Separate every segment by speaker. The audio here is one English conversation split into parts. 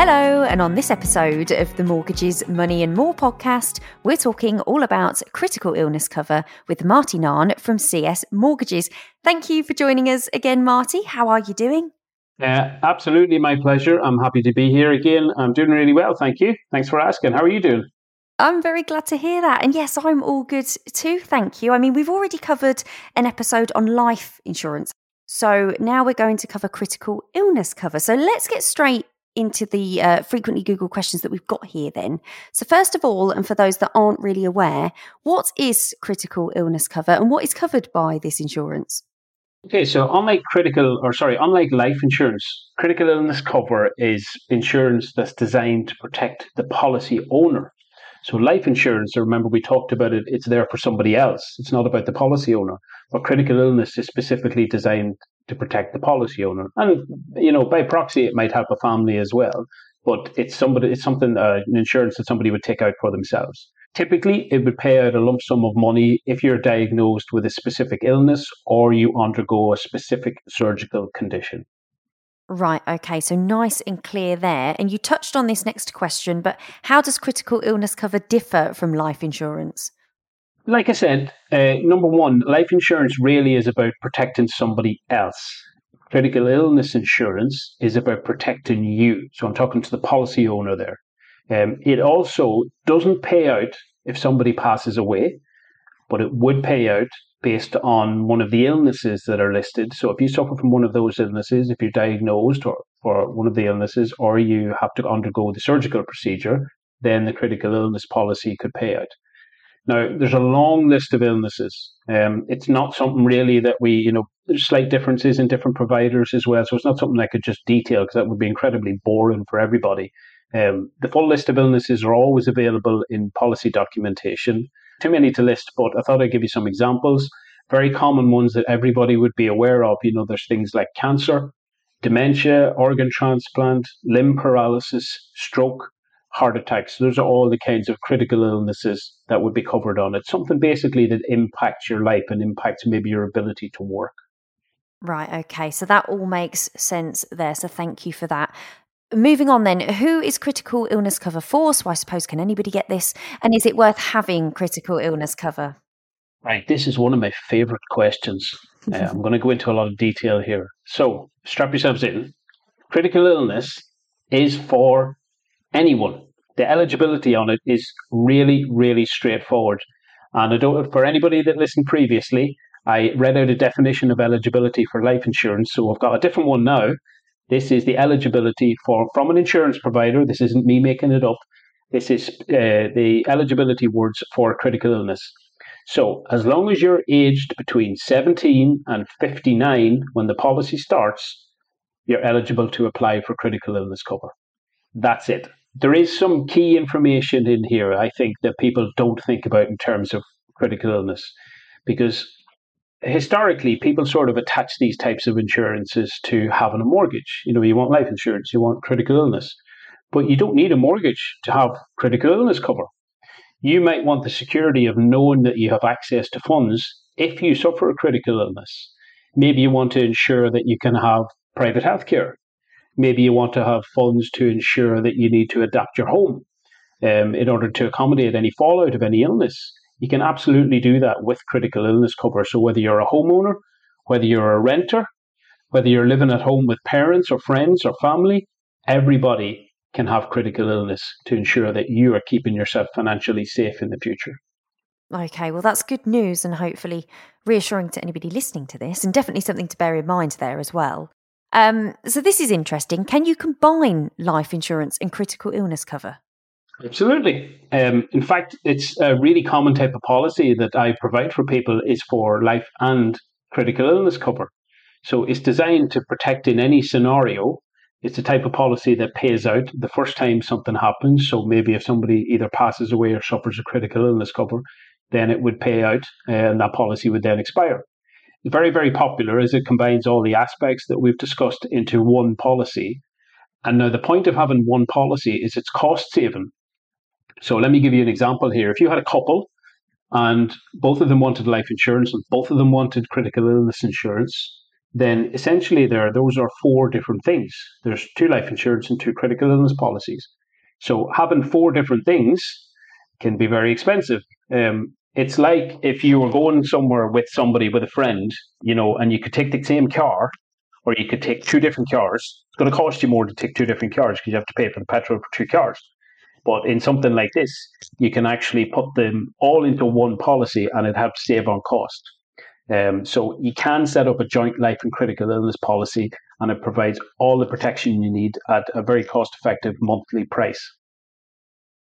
Speaker 1: Hello, and on this episode of the Mortgages, Money and More podcast, we're talking all about critical illness cover with Marty Naan from CS Mortgages. Thank you for joining us again, Marty. How are you doing?
Speaker 2: Uh, absolutely, my pleasure. I'm happy to be here again. I'm doing really well, thank you. Thanks for asking. How are you doing?
Speaker 1: I'm very glad to hear that. And yes, I'm all good too, thank you. I mean, we've already covered an episode on life insurance. So now we're going to cover critical illness cover. So let's get straight into the uh, frequently Google questions that we've got here then. So, first of all, and for those that aren't really aware, what is critical illness cover and what is covered by this insurance?
Speaker 2: Okay, so unlike critical, or sorry, unlike life insurance, critical illness cover is insurance that's designed to protect the policy owner. So, life insurance, remember we talked about it, it's there for somebody else. It's not about the policy owner. But critical illness is specifically designed to protect the policy owner. And, you know, by proxy, it might help a family as well. But it's somebody, it's something, uh, an insurance that somebody would take out for themselves. Typically, it would pay out a lump sum of money if you're diagnosed with a specific illness or you undergo a specific surgical condition.
Speaker 1: Right, okay, so nice and clear there. And you touched on this next question, but how does critical illness cover differ from life insurance?
Speaker 2: Like I said, uh, number one, life insurance really is about protecting somebody else. Critical illness insurance is about protecting you. So I'm talking to the policy owner there. Um, it also doesn't pay out if somebody passes away, but it would pay out based on one of the illnesses that are listed. So if you suffer from one of those illnesses, if you're diagnosed or for one of the illnesses, or you have to undergo the surgical procedure, then the critical illness policy could pay out. Now, there's a long list of illnesses. Um, it's not something really that we, you know, there's slight differences in different providers as well. So it's not something I could just detail because that would be incredibly boring for everybody. Um, the full list of illnesses are always available in policy documentation. Too many to list, but I thought I'd give you some examples. Very common ones that everybody would be aware of. You know, there's things like cancer, dementia, organ transplant, limb paralysis, stroke, heart attacks. Those are all the kinds of critical illnesses that would be covered on it. Something basically that impacts your life and impacts maybe your ability to work.
Speaker 1: Right, okay. So that all makes sense there. So thank you for that. Moving on then, who is critical illness cover for? So I suppose, can anybody get this? And is it worth having critical illness cover?
Speaker 2: Right, this is one of my favorite questions. Uh, I'm going to go into a lot of detail here. So strap yourselves in. Critical illness is for anyone. The eligibility on it is really, really straightforward. And I don't, for anybody that listened previously, I read out a definition of eligibility for life insurance. So I've got a different one now. This is the eligibility for from an insurance provider. This isn't me making it up. This is uh, the eligibility words for critical illness. So, as long as you're aged between 17 and 59 when the policy starts, you're eligible to apply for critical illness cover. That's it there is some key information in here, I think, that people don't think about in terms of critical illness. Because historically, people sort of attach these types of insurances to having a mortgage. You know, you want life insurance, you want critical illness, but you don't need a mortgage to have critical illness cover. You might want the security of knowing that you have access to funds if you suffer a critical illness. Maybe you want to ensure that you can have private health care maybe you want to have funds to ensure that you need to adapt your home um, in order to accommodate any fallout of any illness. You can absolutely do that with critical illness cover. So whether you're a homeowner, whether you're a renter, whether you're living at home with parents or friends or family, everybody can have critical illness to ensure that you are keeping yourself financially safe in the future.
Speaker 1: Okay, well, that's good news and hopefully reassuring to anybody listening to this, and definitely something to bear in mind there as well. Um, so this is interesting. Can you combine life insurance and critical illness cover?
Speaker 2: Absolutely. Um, in fact, it's a really common type of policy that I provide for people is for life and critical illness cover. So it's designed to protect in any scenario. It's a type of policy that pays out the first time something happens. So maybe if somebody either passes away or suffers a critical illness cover, then it would pay out and that policy would then expire very, very popular as it combines all the aspects that we've discussed into one policy. And now the point of having one policy is it's cost saving. So let me give you an example here. If you had a couple and both of them wanted life insurance and both of them wanted critical illness insurance, then essentially there those are four different things. There's two life insurance and two critical illness policies. So having four different things can be very expensive. Um, it's like if you were going somewhere with somebody with a friend, you know, and you could take the same car, or you could take two different cars. It's going to cost you more to take two different cars because you have to pay for the petrol for two cars. But in something like this, you can actually put them all into one policy and it helps save on cost. Um, so you can set up a joint life and critical illness policy, and it provides all the protection you need at a very cost-effective monthly price.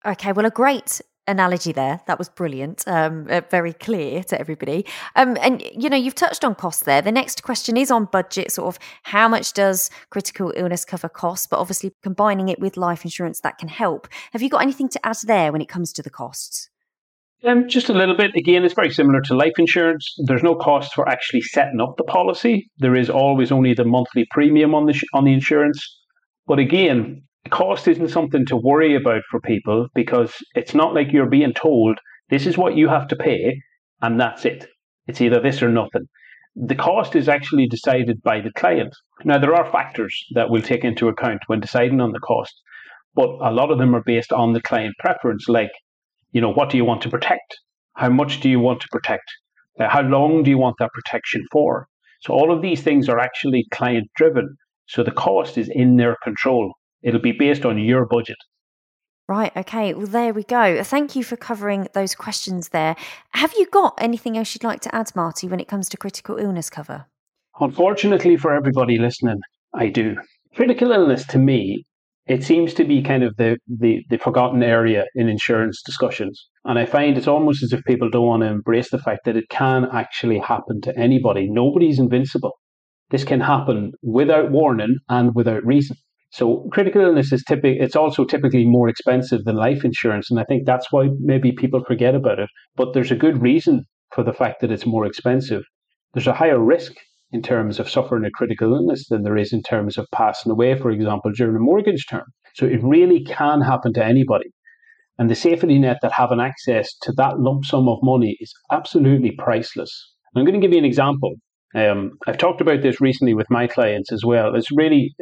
Speaker 1: Okay, well, a great analogy there. That was brilliant. Um, uh, very clear to everybody. Um, and you know, you've touched on costs there. The next question is on budget. Sort of, how much does critical illness cover cost? But obviously, combining it with life insurance that can help. Have you got anything to add there when it comes to the costs?
Speaker 2: Um, just a little bit. Again, it's very similar to life insurance. There's no cost for actually setting up the policy. There is always only the monthly premium on the sh- on the insurance. But again, cost isn't something to worry about for people because it's not like you're being told this is what you have to pay and that's it. It's either this or nothing. The cost is actually decided by the client. Now, there are factors that we'll take into account when deciding on the cost, but a lot of them are based on the client preference, like, you know, what do you want to protect? How much do you want to protect? How long do you want that protection for? So, all of these things are actually client driven. So, the cost is in their control. It'll be based on your budget.
Speaker 1: Right. Okay. Well, there we go. Thank you for covering those questions there. Have you got anything else you'd like to add, Marty, when it comes to critical illness cover?
Speaker 2: Unfortunately for everybody listening, I do. Critical illness to me, it seems to be kind of the, the, the forgotten area in insurance discussions. And I find it's almost as if people don't want to embrace the fact that it can actually happen to anybody. Nobody's invincible. This can happen without warning and without reason. So critical illness is typically it's also typically more expensive than life insurance, and I think that's why maybe people forget about it. But there's a good reason for the fact that it's more expensive. There's a higher risk in terms of suffering a critical illness than there is in terms of passing away, for example, during a mortgage term. So it really can happen to anybody. And the safety net that having access to that lump sum of money is absolutely priceless. I'm going to give you an example. Um, I've talked about this recently with my clients as well. It's really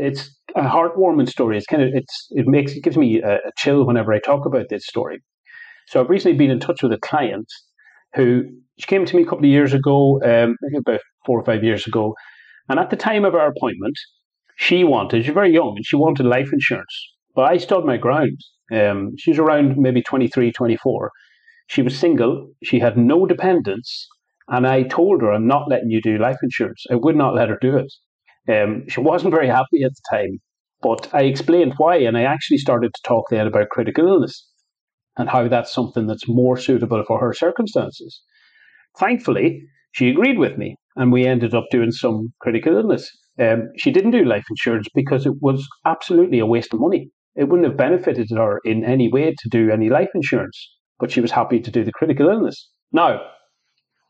Speaker 2: it's a heartwarming story. It's kind of it's it makes it gives me a, a chill whenever I talk about this story. So I've recently been in touch with a client who she came to me a couple of years ago, um, about four or five years ago, and at the time of our appointment, she wanted she's very young and she wanted life insurance. But I stood my ground. Um, she was around maybe 23, 24. She was single. She had no dependents. And I told her, I'm not letting you do life insurance. I would not let her do it. Um, she wasn't very happy at the time, but I explained why, and I actually started to talk then about critical illness and how that's something that's more suitable for her circumstances. Thankfully, she agreed with me, and we ended up doing some critical illness. Um, she didn't do life insurance because it was absolutely a waste of money. It wouldn't have benefited her in any way to do any life insurance, but she was happy to do the critical illness. Now,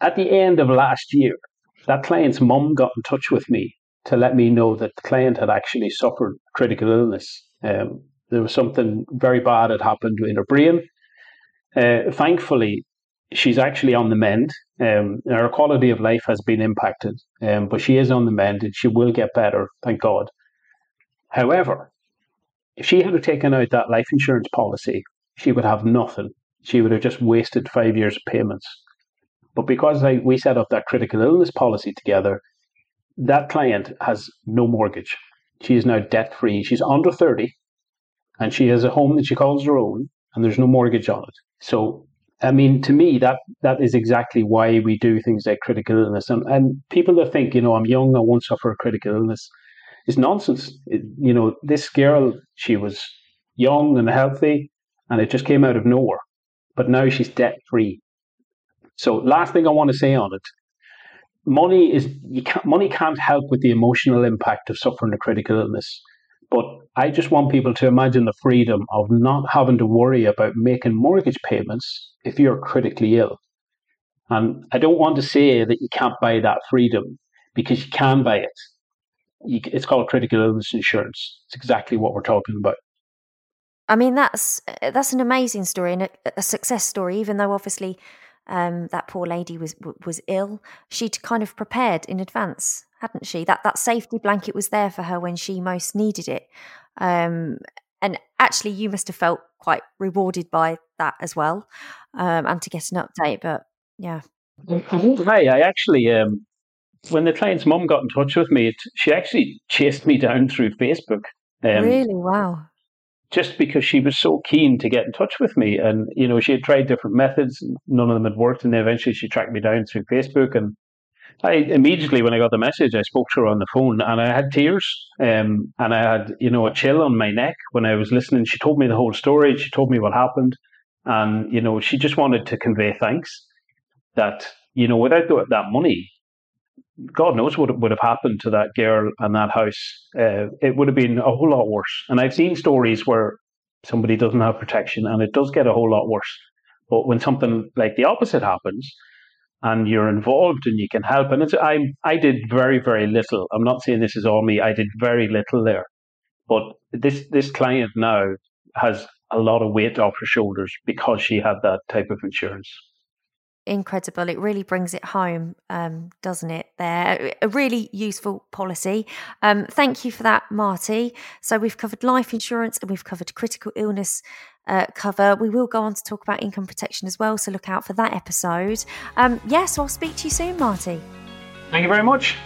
Speaker 2: at the end of last year, that client's mum got in touch with me to let me know that the client had actually suffered critical illness. Um, there was something very bad had happened in her brain. Uh, thankfully, she's actually on the mend. Um, her quality of life has been impacted, um, but she is on the mend and she will get better, thank God. However, if she had taken out that life insurance policy, she would have nothing. She would have just wasted five years of payments. But because I, we set up that critical illness policy together, that client has no mortgage. She is now debt free. She's under 30 and she has a home that she calls her own and there's no mortgage on it. So, I mean, to me, that that is exactly why we do things like critical illness. And, and people that think, you know, I'm young, I won't suffer a critical illness, is nonsense. It, you know, this girl, she was young and healthy and it just came out of nowhere. But now she's debt free. So, last thing I want to say on it money is you can't, money can't help with the emotional impact of suffering a critical illness. But I just want people to imagine the freedom of not having to worry about making mortgage payments if you're critically ill. And I don't want to say that you can't buy that freedom because you can buy it. You, it's called critical illness insurance. It's exactly what we're talking about.
Speaker 1: I mean, that's that's an amazing story and a, a success story. Even though obviously um, that poor lady was was ill, she'd kind of prepared in advance, hadn't she? That that safety blanket was there for her when she most needed it. Um, and actually, you must have felt quite rewarded by that as well, um, and to get an update. But yeah,
Speaker 2: hi. I actually, um, when the client's mum got in touch with me, it, she actually chased me down through Facebook.
Speaker 1: Um, really? Wow.
Speaker 2: Just because she was so keen to get in touch with me, and you know, she had tried different methods, none of them had worked, and then eventually she tracked me down through Facebook and I immediately when I got the message, I spoke to her on the phone, and I had tears, um, and I had you know a chill on my neck when I was listening. She told me the whole story. She told me what happened, and you know she just wanted to convey thanks. That you know without that money, God knows what would have happened to that girl and that house. Uh, it would have been a whole lot worse. And I've seen stories where somebody doesn't have protection, and it does get a whole lot worse. But when something like the opposite happens, and you're involved and you can help. And I, I did very, very little. I'm not saying this is all me. I did very little there. But this, this client now has a lot of weight off her shoulders because she had that type of insurance.
Speaker 1: Incredible. It really brings it home, um, doesn't it? There, a really useful policy. Um, thank you for that, Marty. So, we've covered life insurance and we've covered critical illness uh, cover. We will go on to talk about income protection as well, so look out for that episode. Um, yes, yeah, so I'll speak to you soon, Marty.
Speaker 2: Thank you very much.